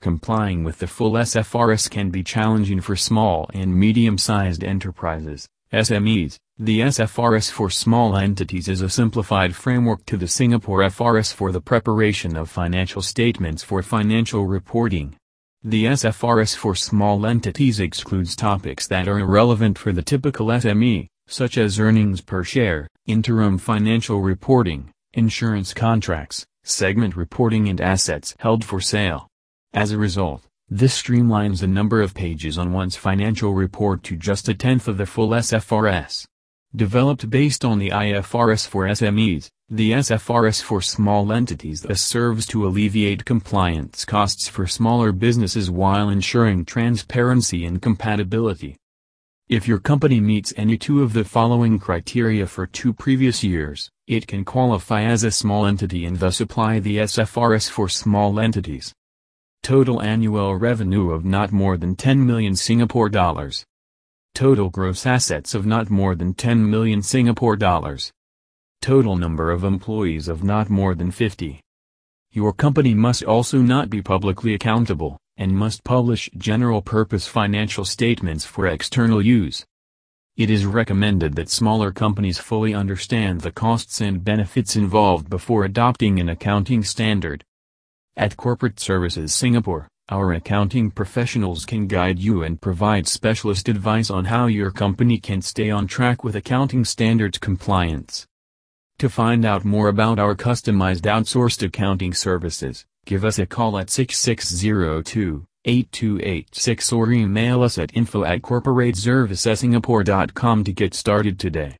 complying with the full SFRS can be challenging for small and medium-sized enterprises, SMEs. The SFRS for small entities is a simplified framework to the Singapore FRS for the preparation of financial statements for financial reporting. The SFRS for small entities excludes topics that are irrelevant for the typical SME, such as earnings per share, interim financial reporting, insurance contracts, segment reporting and assets held for sale. As a result, this streamlines the number of pages on one's financial report to just a tenth of the full SFRS. Developed based on the IFRS for SMEs, the SFRS for small entities thus serves to alleviate compliance costs for smaller businesses while ensuring transparency and compatibility. If your company meets any two of the following criteria for two previous years, it can qualify as a small entity and thus apply the SFRS for small entities. Total annual revenue of not more than 10 million Singapore dollars. Total gross assets of not more than 10 million Singapore dollars. Total number of employees of not more than 50. Your company must also not be publicly accountable, and must publish general-purpose financial statements for external use. It is recommended that smaller companies fully understand the costs and benefits involved before adopting an accounting standard. At Corporate Services Singapore, our accounting professionals can guide you and provide specialist advice on how your company can stay on track with accounting standards compliance. To find out more about our customized outsourced accounting services, give us a call at 6602-8286 or email us at info at corporateservicessingapore.com to get started today.